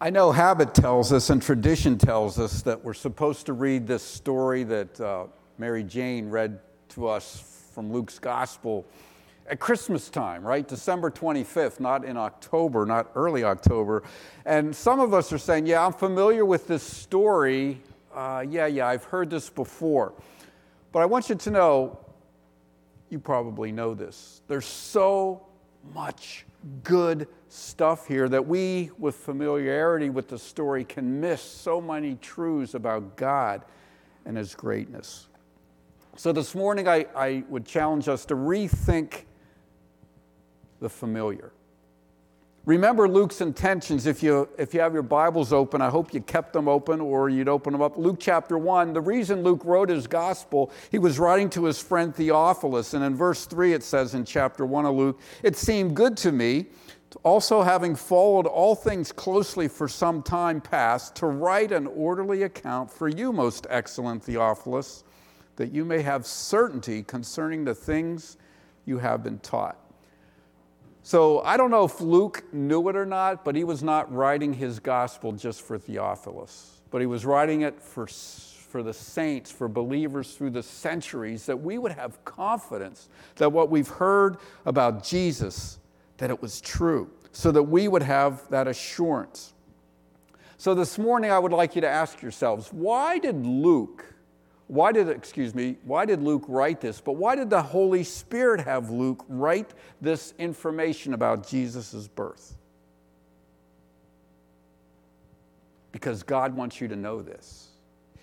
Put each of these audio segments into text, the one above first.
I know habit tells us and tradition tells us that we're supposed to read this story that uh, Mary Jane read to us from Luke's gospel at Christmas time, right? December 25th, not in October, not early October. And some of us are saying, yeah, I'm familiar with this story. Uh, yeah, yeah, I've heard this before. But I want you to know, you probably know this. There's so much good stuff here that we, with familiarity with the story, can miss so many truths about God and His greatness. So this morning, I, I would challenge us to rethink the familiar. Remember Luke's intentions. If you, if you have your Bibles open, I hope you kept them open or you'd open them up. Luke chapter 1, the reason Luke wrote his gospel, he was writing to his friend Theophilus. And in verse 3, it says in chapter 1 of Luke, It seemed good to me, also having followed all things closely for some time past, to write an orderly account for you, most excellent Theophilus, that you may have certainty concerning the things you have been taught. So I don't know if Luke knew it or not, but he was not writing his gospel just for Theophilus, but he was writing it for, for the saints, for believers through the centuries, that we would have confidence that what we've heard about Jesus, that it was true, so that we would have that assurance. So this morning, I would like you to ask yourselves why did Luke why did, excuse me, why did Luke write this? But why did the Holy Spirit have Luke write this information about Jesus' birth? Because God wants you to know this.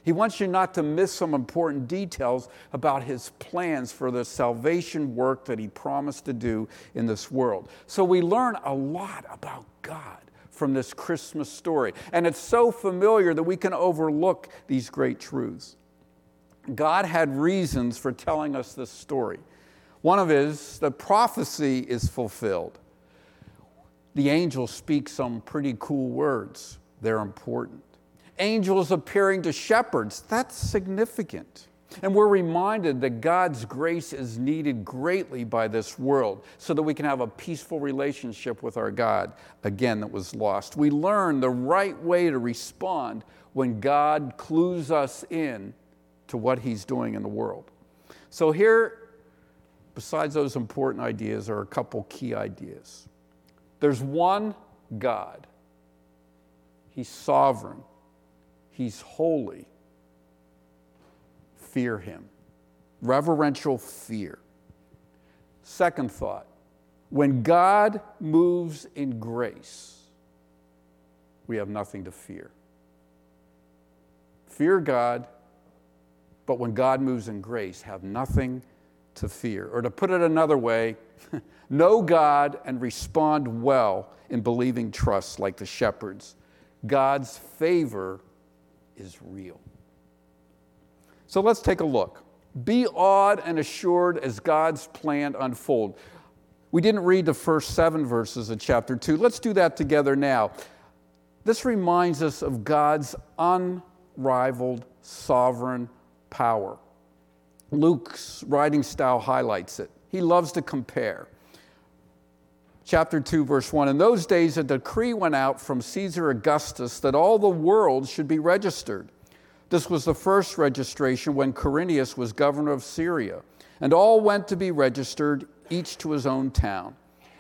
He wants you not to miss some important details about his plans for the salvation work that he promised to do in this world. So we learn a lot about God from this Christmas story. And it's so familiar that we can overlook these great truths. God had reasons for telling us this story. One of his, the prophecy is fulfilled. The angels speak some pretty cool words. They're important. Angels appearing to shepherds, that's significant. And we're reminded that God's grace is needed greatly by this world so that we can have a peaceful relationship with our God, again, that was lost. We learn the right way to respond when God clues us in to what he's doing in the world. So, here, besides those important ideas, are a couple key ideas. There's one God, He's sovereign, He's holy. Fear Him. Reverential fear. Second thought when God moves in grace, we have nothing to fear. Fear God, but when God moves in grace, have nothing to fear. Or to put it another way, know God and respond well in believing trust like the shepherds. God's favor is real. So let's take a look. Be awed and assured as God's plan unfold. We didn't read the first seven verses of chapter two. Let's do that together now. This reminds us of God's unrivaled sovereign power. Luke's writing style highlights it. He loves to compare. Chapter 2, verse 1 In those days, a decree went out from Caesar Augustus that all the world should be registered. This was the first registration when Quirinius was governor of Syria, and all went to be registered, each to his own town.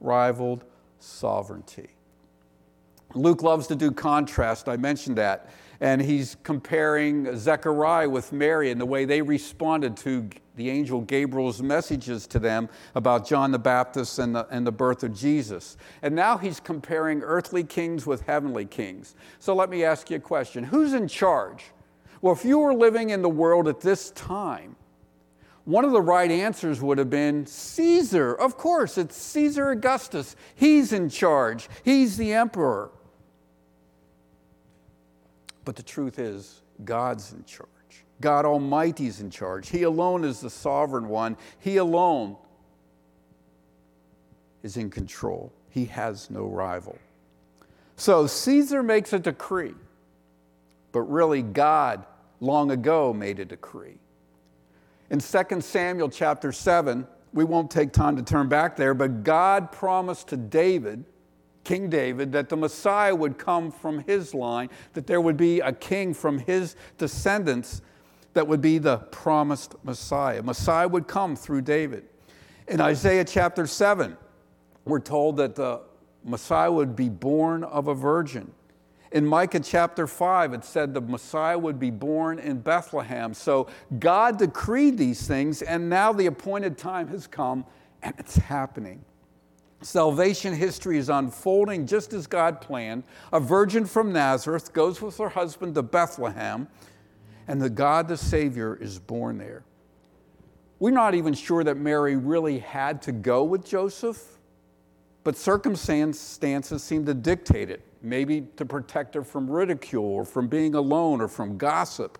unrivaled sovereignty. Luke loves to do contrast, I mentioned that. And he's comparing Zechariah with Mary and the way they responded to the angel Gabriel's messages to them about John the Baptist and the, and the birth of Jesus. And now he's comparing earthly kings with heavenly kings. So let me ask you a question Who's in charge? Well, if you were living in the world at this time, one of the right answers would have been Caesar. Of course, it's Caesar Augustus. He's in charge, he's the emperor. But the truth is, God's in charge. God Almighty is in charge. He alone is the sovereign one. He alone is in control. He has no rival. So Caesar makes a decree, but really God long ago made a decree. In 2 Samuel chapter 7, we won't take time to turn back there, but God promised to David, King David, that the Messiah would come from his line, that there would be a king from his descendants that would be the promised Messiah. Messiah would come through David. In Isaiah chapter 7, we're told that the Messiah would be born of a virgin. In Micah chapter 5, it said the Messiah would be born in Bethlehem. So God decreed these things, and now the appointed time has come, and it's happening. Salvation history is unfolding just as God planned. A virgin from Nazareth goes with her husband to Bethlehem, and the God the Savior is born there. We're not even sure that Mary really had to go with Joseph, but circumstances seem to dictate it maybe to protect her from ridicule or from being alone or from gossip.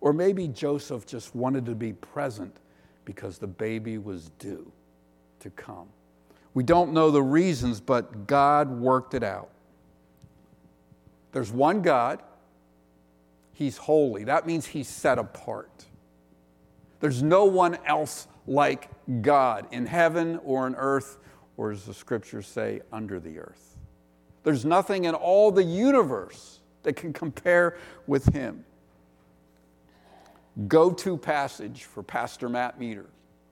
Or maybe Joseph just wanted to be present because the baby was due to come. We don't know the reasons, but God worked it out. There's one God, He's holy. That means He's set apart. There's no one else like God in heaven or on earth, or as the scriptures say, under the earth. There's nothing in all the universe that can compare with him. Go to passage for Pastor Matt Meter,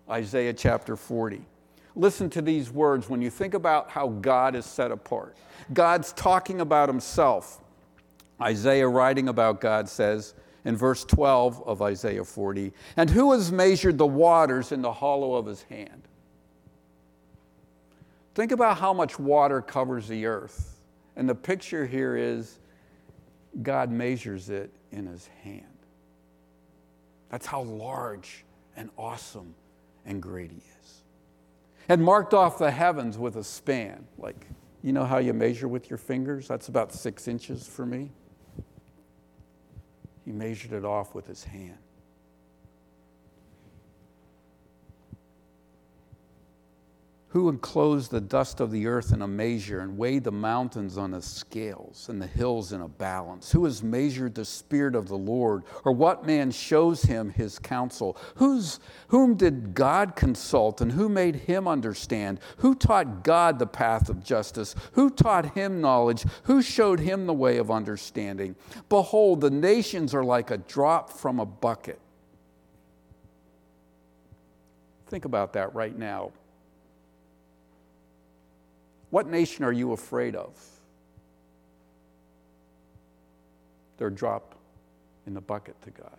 Isaiah chapter 40. Listen to these words when you think about how God is set apart. God's talking about himself. Isaiah, writing about God, says in verse 12 of Isaiah 40, And who has measured the waters in the hollow of his hand? Think about how much water covers the earth. And the picture here is God measures it in his hand. That's how large and awesome and great he is. And marked off the heavens with a span. Like, you know how you measure with your fingers? That's about six inches for me. He measured it off with his hand. Who enclosed the dust of the earth in a measure and weighed the mountains on the scales and the hills in a balance? Who has measured the Spirit of the Lord? Or what man shows him his counsel? Who's, whom did God consult and who made him understand? Who taught God the path of justice? Who taught him knowledge? Who showed him the way of understanding? Behold, the nations are like a drop from a bucket. Think about that right now. What nation are you afraid of? They're a drop in the bucket to God.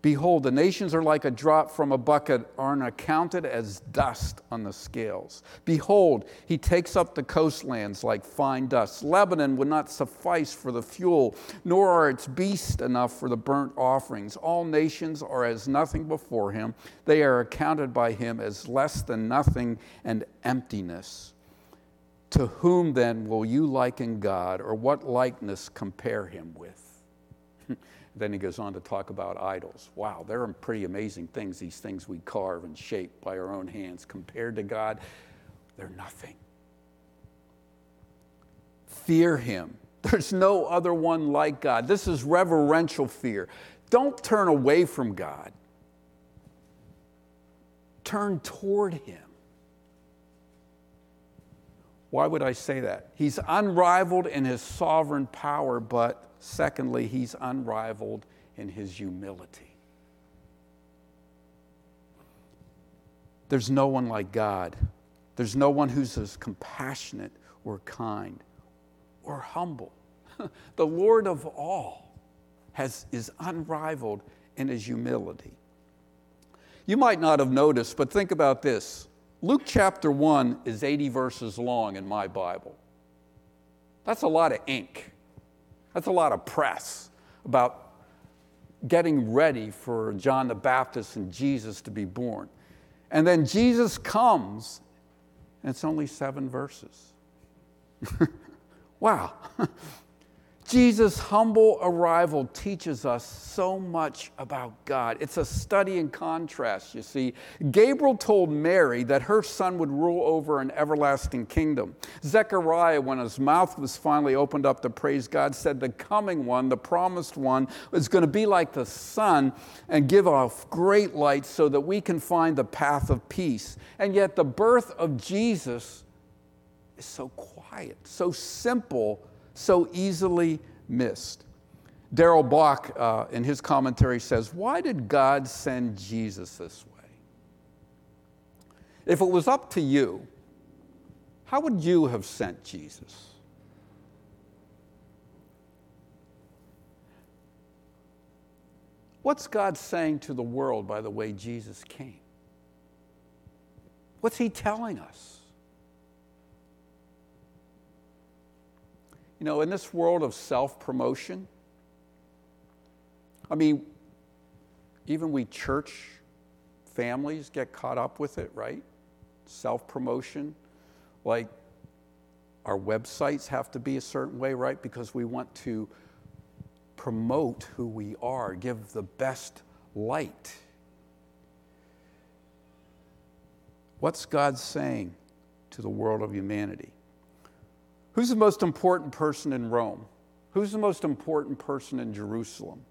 Behold, the nations are like a drop from a bucket, are accounted as dust on the scales. Behold, he takes up the coastlands like fine dust. Lebanon would not suffice for the fuel, nor are its beasts enough for the burnt offerings. All nations are as nothing before him. They are accounted by him as less than nothing and emptiness. To whom then will you liken God, or what likeness compare him with? Then he goes on to talk about idols. Wow, they're pretty amazing things, these things we carve and shape by our own hands. Compared to God, they're nothing. Fear him. There's no other one like God. This is reverential fear. Don't turn away from God, turn toward him. Why would I say that? He's unrivaled in his sovereign power, but Secondly, he's unrivaled in his humility. There's no one like God. There's no one who's as compassionate or kind or humble. the Lord of all has, is unrivaled in his humility. You might not have noticed, but think about this. Luke chapter 1 is 80 verses long in my Bible. That's a lot of ink. That's a lot of press about getting ready for John the Baptist and Jesus to be born. And then Jesus comes, and it's only seven verses. wow. Jesus' humble arrival teaches us so much about God. It's a study in contrast, you see. Gabriel told Mary that her son would rule over an everlasting kingdom. Zechariah, when his mouth was finally opened up to praise God, said the coming one, the promised one, is going to be like the sun and give off great light so that we can find the path of peace. And yet, the birth of Jesus is so quiet, so simple so easily missed. Darrell Bock, uh, in his commentary, says, Why did God send Jesus this way? If it was up to you, how would you have sent Jesus? What's God saying to the world by the way Jesus came? What's He telling us? You know, in this world of self promotion, I mean, even we church families get caught up with it, right? Self promotion. Like our websites have to be a certain way, right? Because we want to promote who we are, give the best light. What's God saying to the world of humanity? Who's the most important person in Rome? Who's the most important person in Jerusalem?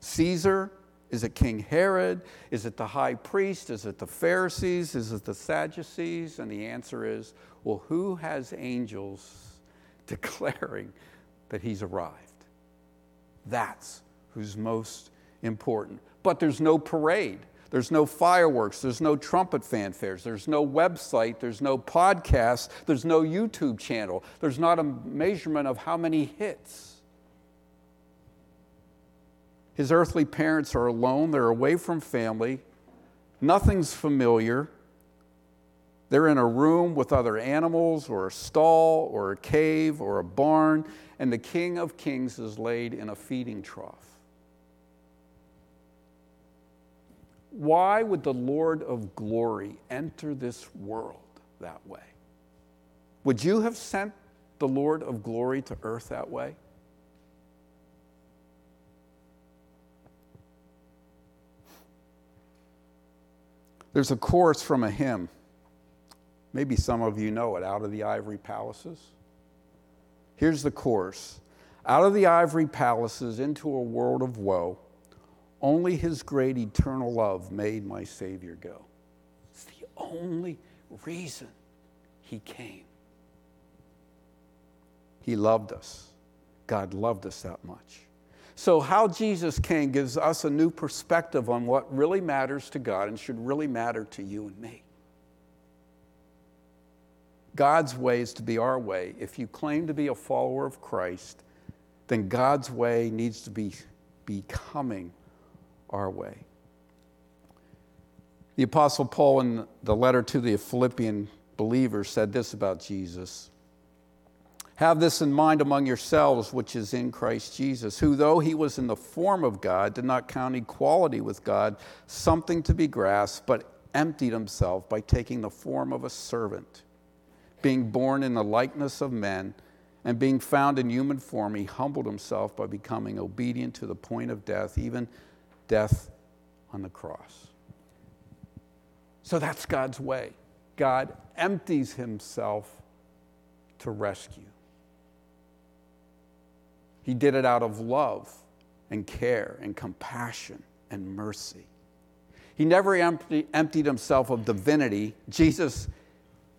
Caesar? Is it King Herod? Is it the high priest? Is it the Pharisees? Is it the Sadducees? And the answer is well, who has angels declaring that he's arrived? That's who's most important. But there's no parade. There's no fireworks, there's no trumpet fanfares, there's no website, there's no podcast, there's no YouTube channel, there's not a measurement of how many hits. His earthly parents are alone, they're away from family, nothing's familiar. They're in a room with other animals, or a stall, or a cave, or a barn, and the King of Kings is laid in a feeding trough. Why would the Lord of glory enter this world that way? Would you have sent the Lord of glory to earth that way? There's a chorus from a hymn. Maybe some of you know it, Out of the Ivory Palaces. Here's the chorus Out of the ivory palaces into a world of woe only his great eternal love made my Savior go. It's the only reason he came. He loved us. God loved us that much. So, how Jesus came gives us a new perspective on what really matters to God and should really matter to you and me. God's way is to be our way. If you claim to be a follower of Christ, then God's way needs to be becoming our way. The Apostle Paul, in the letter to the Philippian believers, said this about Jesus Have this in mind among yourselves, which is in Christ Jesus, who, though he was in the form of God, did not count equality with God something to be grasped, but emptied himself by taking the form of a servant. Being born in the likeness of men, and being found in human form, he humbled himself by becoming obedient to the point of death, even death on the cross. So that's God's way. God empties himself to rescue. He did it out of love and care and compassion and mercy. He never empty, emptied himself of divinity. Jesus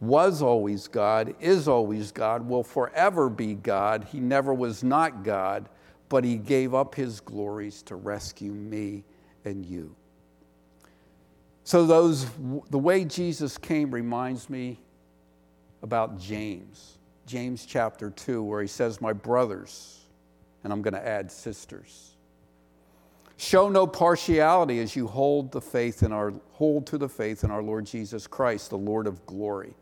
was always God, is always God, will forever be God. He never was not God but he gave up his glories to rescue me and you. So those the way Jesus came reminds me about James. James chapter 2 where he says my brothers and I'm going to add sisters. Show no partiality as you hold the faith in our hold to the faith in our Lord Jesus Christ, the Lord of glory.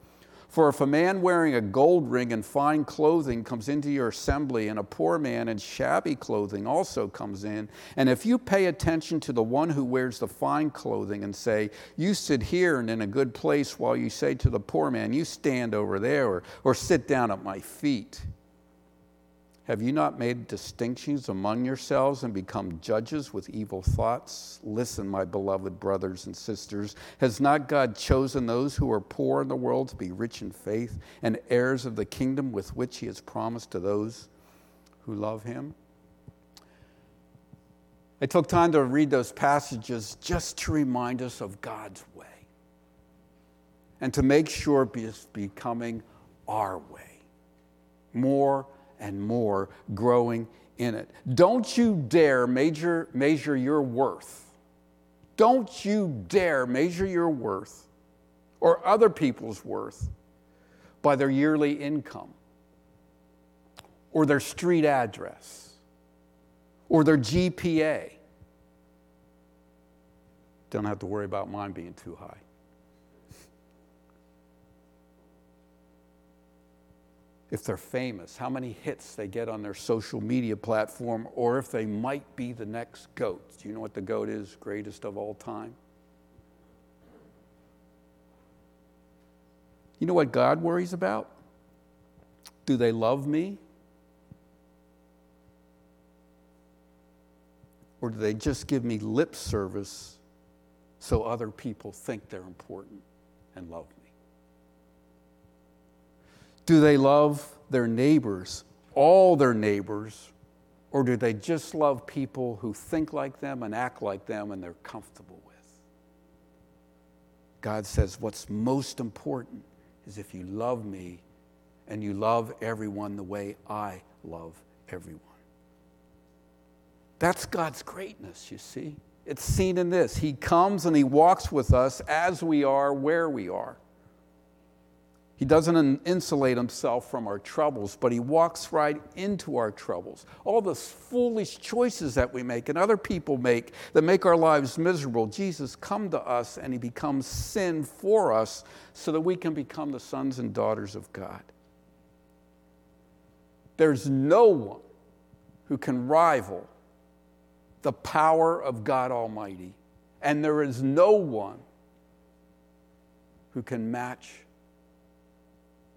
For if a man wearing a gold ring and fine clothing comes into your assembly, and a poor man in shabby clothing also comes in, and if you pay attention to the one who wears the fine clothing and say, You sit here and in a good place, while you say to the poor man, You stand over there, or, or sit down at my feet, Have you not made distinctions among yourselves and become judges with evil thoughts? Listen, my beloved brothers and sisters. Has not God chosen those who are poor in the world to be rich in faith and heirs of the kingdom with which he has promised to those who love him? I took time to read those passages just to remind us of God's way and to make sure it's becoming our way more and more growing in it. Don't you dare measure, measure your worth. Don't you dare measure your worth or other people's worth by their yearly income or their street address or their GPA. Don't have to worry about mine being too high. If they're famous, how many hits they get on their social media platform, or if they might be the next GOAT. Do you know what the GOAT is? Greatest of all time? You know what God worries about? Do they love me? Or do they just give me lip service so other people think they're important and love me? Do they love their neighbors, all their neighbors, or do they just love people who think like them and act like them and they're comfortable with? God says, What's most important is if you love me and you love everyone the way I love everyone. That's God's greatness, you see. It's seen in this. He comes and He walks with us as we are, where we are. He doesn't insulate himself from our troubles, but he walks right into our troubles. All the foolish choices that we make and other people make that make our lives miserable, Jesus come to us and he becomes sin for us so that we can become the sons and daughters of God. There's no one who can rival the power of God Almighty, and there is no one who can match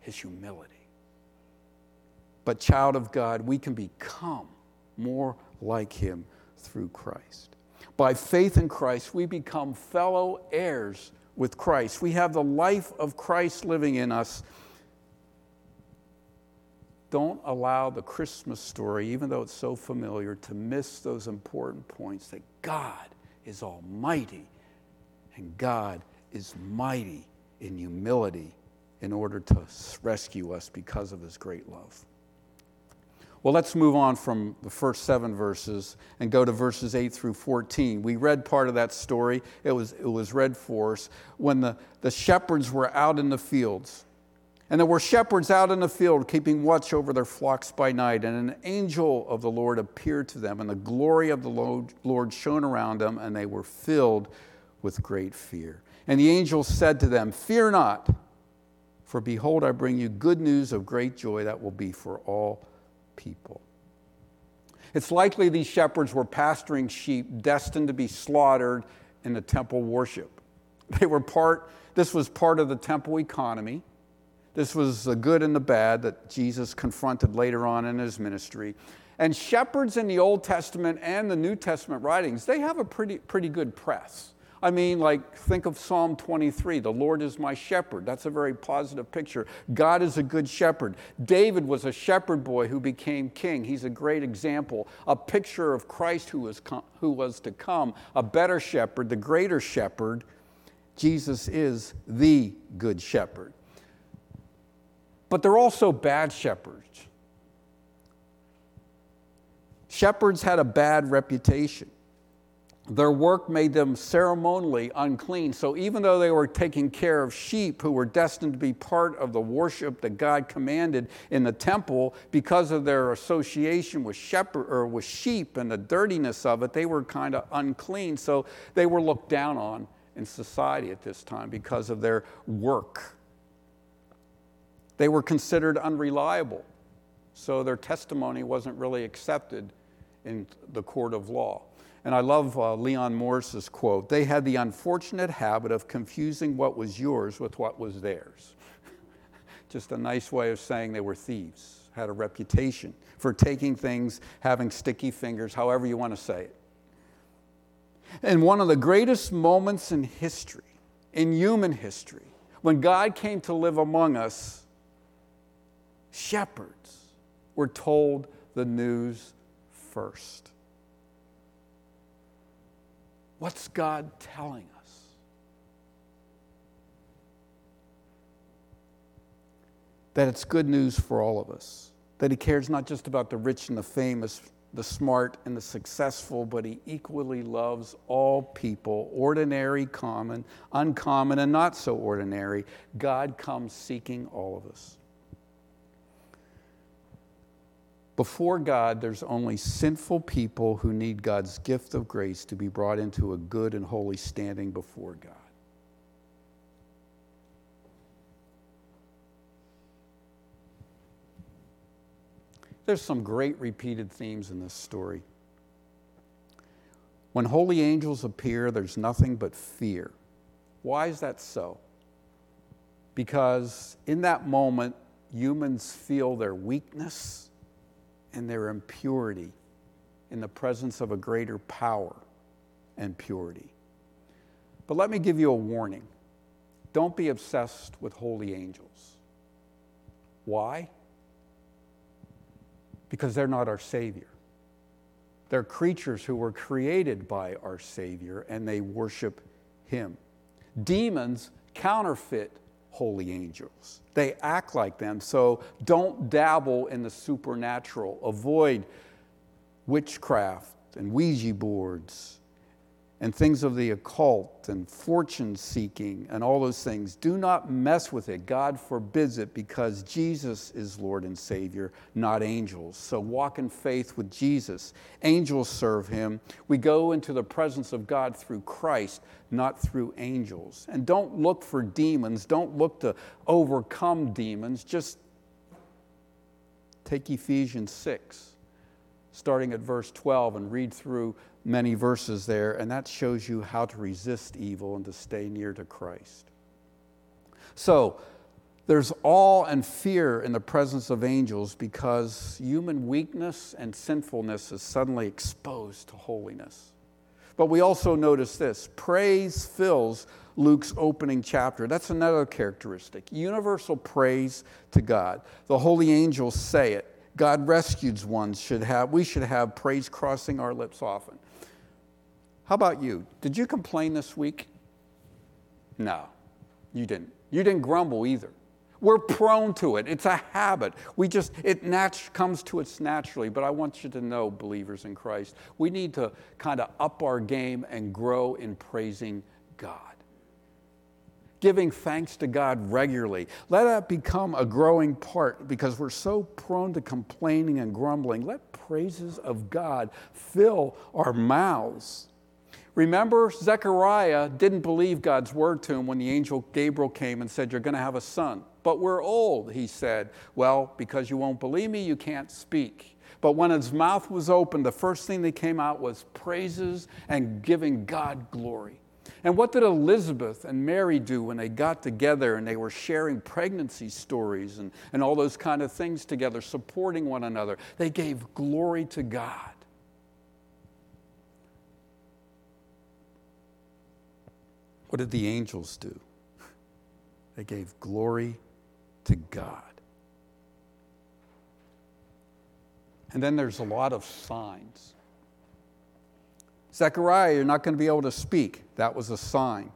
his humility. But, child of God, we can become more like him through Christ. By faith in Christ, we become fellow heirs with Christ. We have the life of Christ living in us. Don't allow the Christmas story, even though it's so familiar, to miss those important points that God is almighty and God is mighty in humility in order to rescue us because of his great love. Well, let's move on from the first seven verses and go to verses 8 through 14. We read part of that story. It was, it was read for us when the, the shepherds were out in the fields. And there were shepherds out in the field keeping watch over their flocks by night. And an angel of the Lord appeared to them, and the glory of the Lord shone around them, and they were filled with great fear. And the angel said to them, Fear not. For behold, I bring you good news of great joy that will be for all people. It's likely these shepherds were pasturing sheep destined to be slaughtered in the temple worship. They were part, this was part of the temple economy. This was the good and the bad that Jesus confronted later on in his ministry. And shepherds in the Old Testament and the New Testament writings, they have a pretty, pretty good press. I mean, like, think of Psalm 23 the Lord is my shepherd. That's a very positive picture. God is a good shepherd. David was a shepherd boy who became king. He's a great example. A picture of Christ who was, com- who was to come, a better shepherd, the greater shepherd. Jesus is the good shepherd. But they're also bad shepherds. Shepherds had a bad reputation their work made them ceremonially unclean. So even though they were taking care of sheep who were destined to be part of the worship that God commanded in the temple, because of their association with shepherd or with sheep and the dirtiness of it, they were kind of unclean. So they were looked down on in society at this time because of their work. They were considered unreliable. So their testimony wasn't really accepted in the court of law. And I love uh, Leon Morris's quote they had the unfortunate habit of confusing what was yours with what was theirs. Just a nice way of saying they were thieves, had a reputation for taking things, having sticky fingers, however you want to say it. And one of the greatest moments in history, in human history, when God came to live among us, shepherds were told the news first. What's God telling us? That it's good news for all of us. That He cares not just about the rich and the famous, the smart and the successful, but He equally loves all people, ordinary, common, uncommon, and not so ordinary. God comes seeking all of us. Before God, there's only sinful people who need God's gift of grace to be brought into a good and holy standing before God. There's some great repeated themes in this story. When holy angels appear, there's nothing but fear. Why is that so? Because in that moment, humans feel their weakness and their impurity in the presence of a greater power and purity. But let me give you a warning don't be obsessed with holy angels. Why? Because they're not our Savior. They're creatures who were created by our Savior and they worship Him. Demons counterfeit holy angels. They act like them, so don't dabble in the supernatural. Avoid witchcraft and Ouija boards and things of the occult and fortune seeking and all those things. Do not mess with it. God forbids it because Jesus is Lord and Savior, not angels. So walk in faith with Jesus. Angels serve him. We go into the presence of God through Christ, not through angels. And don't look for demons. Don't look to overcome demons. Just take Ephesians 6 starting at verse 12 and read through many verses there, and that shows you how to resist evil and to stay near to Christ. So, there's awe and fear in the presence of angels because human weakness and sinfulness is suddenly exposed to holiness. But we also notice this praise fills Luke's opening chapter. That's another characteristic universal praise to God. The holy angels say it. God rescued ones should have, we should have praise crossing our lips often. How about you? Did you complain this week? No, you didn't. You didn't grumble either. We're prone to it. It's a habit. We just, it comes to us naturally. But I want you to know, believers in Christ, we need to kind of up our game and grow in praising God. Giving thanks to God regularly. Let that become a growing part because we're so prone to complaining and grumbling. Let praises of God fill our mouths. Remember, Zechariah didn't believe God's word to him when the angel Gabriel came and said, You're going to have a son. But we're old, he said. Well, because you won't believe me, you can't speak. But when his mouth was open, the first thing that came out was praises and giving God glory. And what did Elizabeth and Mary do when they got together and they were sharing pregnancy stories and, and all those kind of things together, supporting one another? They gave glory to God. What did the angels do? They gave glory to God. And then there's a lot of signs. Zechariah, you're not going to be able to speak. That was a sign.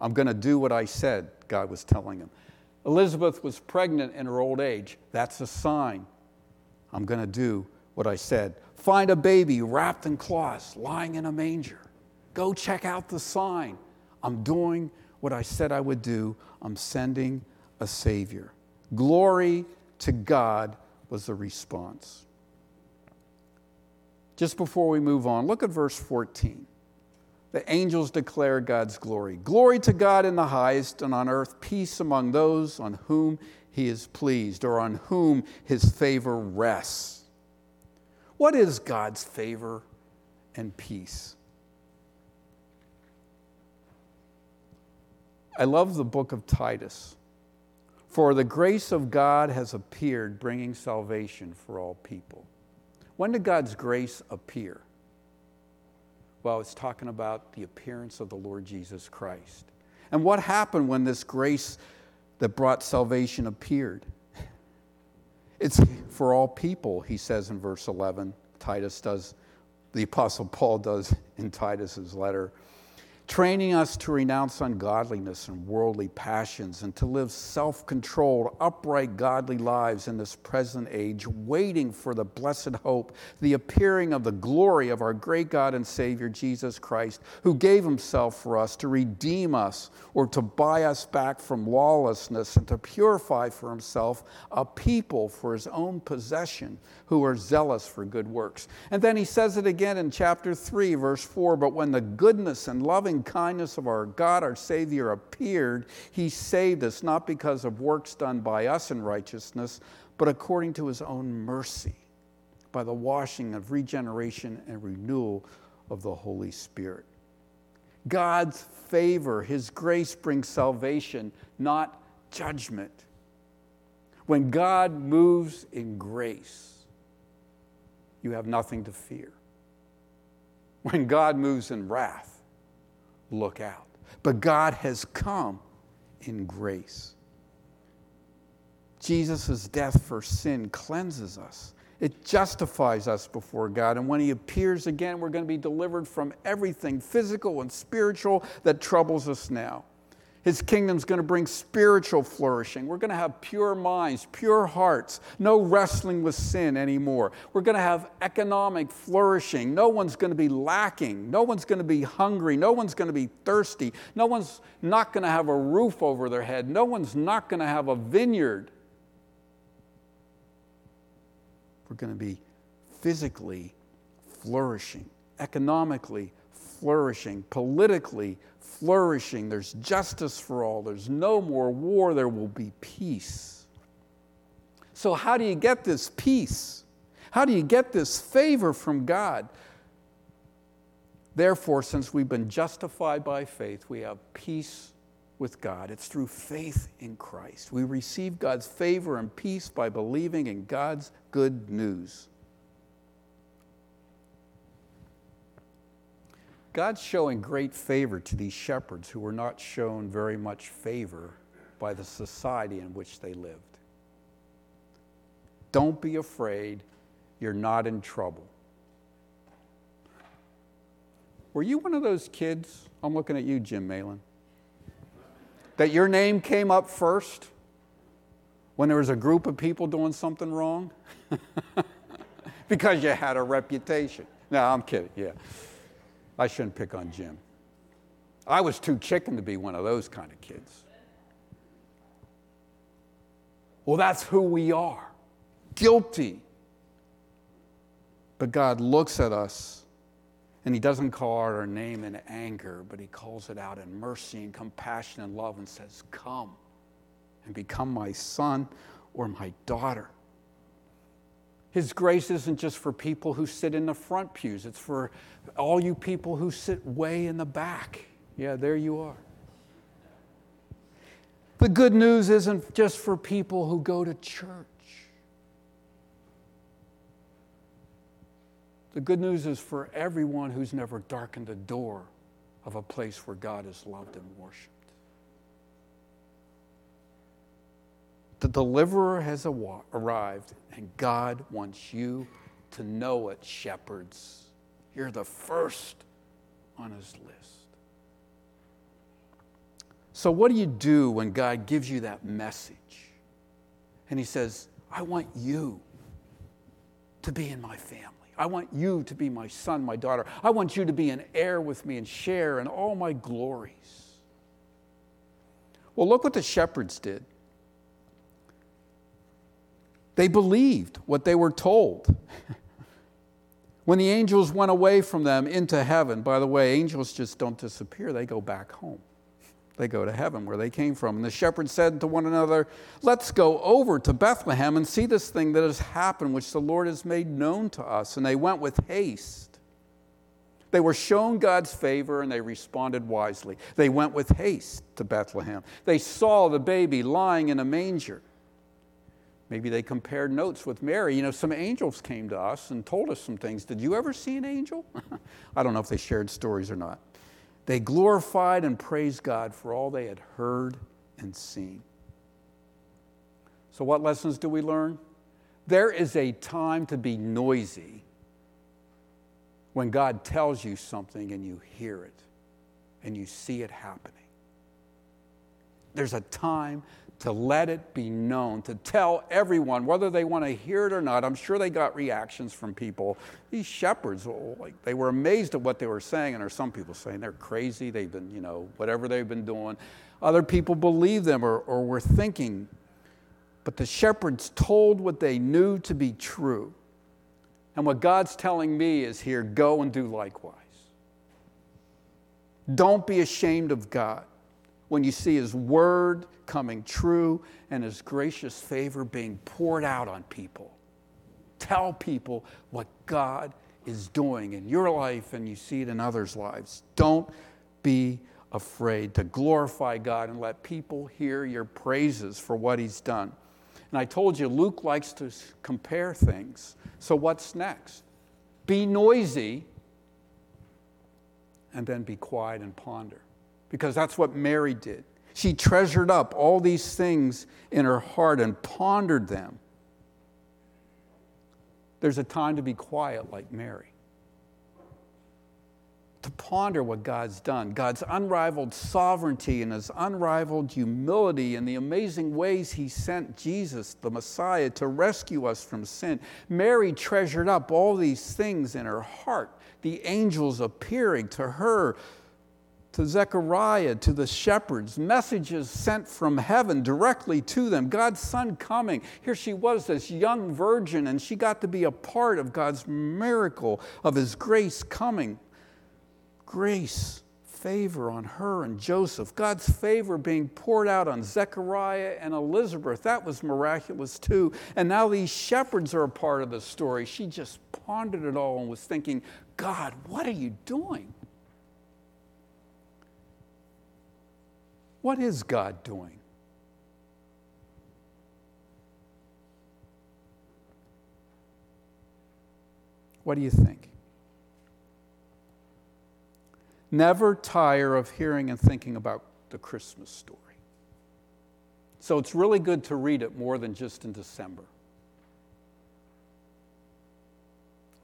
I'm going to do what I said, God was telling him. Elizabeth was pregnant in her old age. That's a sign. I'm going to do what I said. Find a baby wrapped in cloths, lying in a manger. Go check out the sign. I'm doing what I said I would do. I'm sending a Savior. Glory to God was the response. Just before we move on, look at verse 14. The angels declare God's glory. Glory to God in the highest, and on earth peace among those on whom he is pleased or on whom his favor rests. What is God's favor and peace? I love the book of Titus. For the grace of God has appeared, bringing salvation for all people. When did God's grace appear? Well, it's talking about the appearance of the Lord Jesus Christ. And what happened when this grace that brought salvation appeared? It's for all people, he says in verse 11. Titus does, the Apostle Paul does in Titus's letter training us to renounce ungodliness and worldly passions and to live self controlled, upright, godly lives in this present age, waiting for the blessed hope, the appearing of the glory of our great God and Savior Jesus Christ, who gave himself for us to redeem us or to buy us back from lawlessness and to purify for himself a people for his own possession who are zealous for good works. And then he says it again in chapter 3, verse 4 But when the goodness and loving kindness of our God, our Savior, appeared, He saved us, not because of works done by us in righteousness, but according to His own mercy, by the washing of regeneration and renewal of the Holy Spirit. God's favor, His grace brings salvation, not judgment. When God moves in grace, you have nothing to fear. When God moves in wrath, look out. But God has come in grace. Jesus' death for sin cleanses us. It justifies us before God. And when He appears again, we're going to be delivered from everything physical and spiritual that troubles us now. His kingdom's going to bring spiritual flourishing. We're going to have pure minds, pure hearts, no wrestling with sin anymore. We're going to have economic flourishing. No one's going to be lacking. No one's going to be hungry. No one's going to be thirsty. No one's not going to have a roof over their head. No one's not going to have a vineyard. We're going to be physically flourishing, economically flourishing, politically flourishing. There's justice for all. There's no more war. There will be peace. So, how do you get this peace? How do you get this favor from God? Therefore, since we've been justified by faith, we have peace with God. It's through faith in Christ. We receive God's favor and peace by believing in God's good news. God's showing great favor to these shepherds who were not shown very much favor by the society in which they lived. Don't be afraid, you're not in trouble. Were you one of those kids? I'm looking at you, Jim Malin. That your name came up first when there was a group of people doing something wrong? because you had a reputation. No, I'm kidding, yeah. I shouldn't pick on Jim. I was too chicken to be one of those kind of kids. Well, that's who we are guilty. But God looks at us and He doesn't call out our name in anger, but He calls it out in mercy and compassion and love and says, Come and become my son or my daughter. His grace isn't just for people who sit in the front pews, it's for all you people who sit way in the back. Yeah, there you are. The good news isn't just for people who go to church. The good news is for everyone who's never darkened the door of a place where God is loved and worshiped. The deliverer has arrived, and God wants you to know it, shepherds. You're the first on his list. So, what do you do when God gives you that message? And he says, I want you to be in my family. I want you to be my son, my daughter. I want you to be an heir with me and share in all my glories. Well, look what the shepherds did. They believed what they were told. when the angels went away from them into heaven, by the way, angels just don't disappear, they go back home. They go to heaven where they came from. And the shepherds said to one another, Let's go over to Bethlehem and see this thing that has happened, which the Lord has made known to us. And they went with haste They were shown God's favor and they responded wisely. They went with haste to Bethlehem. They saw the baby lying in a manger. Maybe they compared notes with Mary. You know, some angels came to us and told us some things. Did you ever see an angel? I don't know if they shared stories or not. They glorified and praised God for all they had heard and seen. So, what lessons do we learn? There is a time to be noisy when God tells you something and you hear it and you see it happening. There's a time to let it be known, to tell everyone, whether they want to hear it or not. I'm sure they got reactions from people. These shepherds, oh, like, they were amazed at what they were saying, and there are some people saying they're crazy. They've been, you know, whatever they've been doing. Other people believe them or, or were thinking. But the shepherds told what they knew to be true. And what God's telling me is here go and do likewise. Don't be ashamed of God when you see His word coming true and His gracious favor being poured out on people. Tell people what God is doing in your life and you see it in others' lives. Don't be afraid to glorify God and let people hear your praises for what He's done. And I told you, Luke likes to compare things. So, what's next? Be noisy and then be quiet and ponder. Because that's what Mary did. She treasured up all these things in her heart and pondered them. There's a time to be quiet, like Mary to ponder what God's done, God's unrivaled sovereignty and his unrivaled humility and the amazing ways he sent Jesus, the Messiah, to rescue us from sin. Mary treasured up all these things in her heart, the angels appearing to her, to Zechariah, to the shepherds, messages sent from heaven directly to them, God's son coming. Here she was, this young virgin, and she got to be a part of God's miracle of his grace coming grace, favor on her and Joseph, God's favor being poured out on Zechariah and Elizabeth. That was miraculous too. And now these shepherds are a part of the story. She just pondered it all and was thinking, God, what are you doing? What is God doing? What do you think? never tire of hearing and thinking about the Christmas story. So it's really good to read it more than just in December.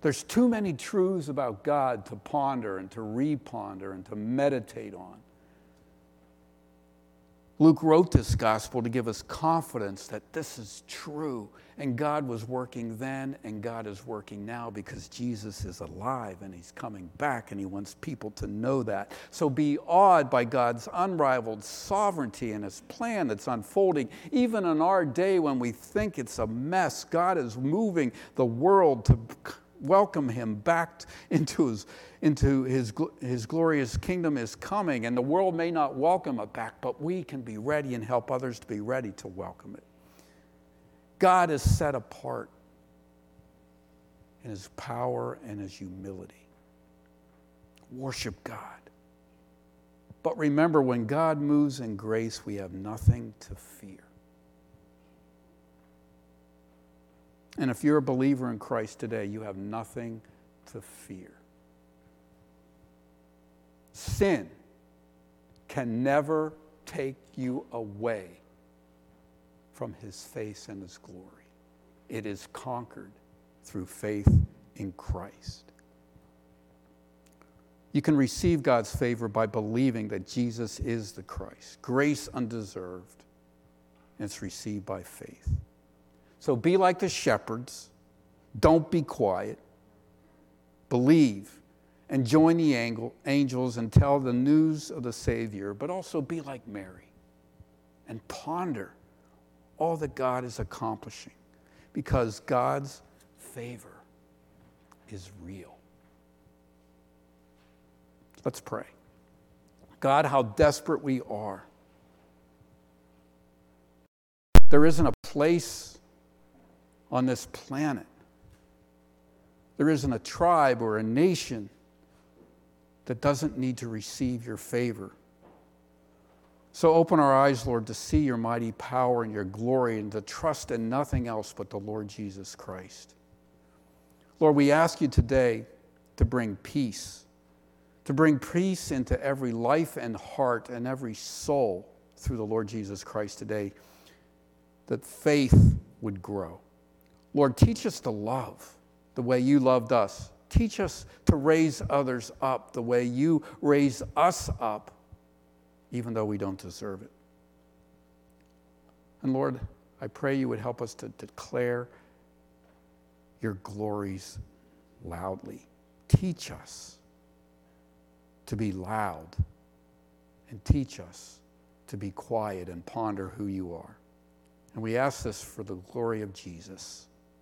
There's too many truths about God to ponder and to reponder and to meditate on. Luke wrote this gospel to give us confidence that this is true. And God was working then, and God is working now because Jesus is alive and He's coming back, and He wants people to know that. So be awed by God's unrivaled sovereignty and His plan that's unfolding. Even in our day when we think it's a mess, God is moving the world to welcome Him back into His into his, his glorious kingdom is coming, and the world may not welcome it back, but we can be ready and help others to be ready to welcome it. God is set apart in his power and his humility. Worship God. But remember, when God moves in grace, we have nothing to fear. And if you're a believer in Christ today, you have nothing to fear. Sin can never take you away from his face and his glory. It is conquered through faith in Christ. You can receive God's favor by believing that Jesus is the Christ, grace undeserved, and it's received by faith. So be like the shepherds, don't be quiet, believe and join the angels and tell the news of the Savior, but also be like Mary and ponder all that God is accomplishing because God's favor is real. Let's pray. God, how desperate we are. There isn't a place on this planet, there isn't a tribe or a nation that doesn't need to receive your favor. So open our eyes, Lord, to see your mighty power and your glory and to trust in nothing else but the Lord Jesus Christ. Lord, we ask you today to bring peace, to bring peace into every life and heart and every soul through the Lord Jesus Christ today, that faith would grow. Lord, teach us to love the way you loved us. Teach us to raise others up the way you raise us up, even though we don't deserve it. And Lord, I pray you would help us to declare your glories loudly. Teach us to be loud and teach us to be quiet and ponder who you are. And we ask this for the glory of Jesus.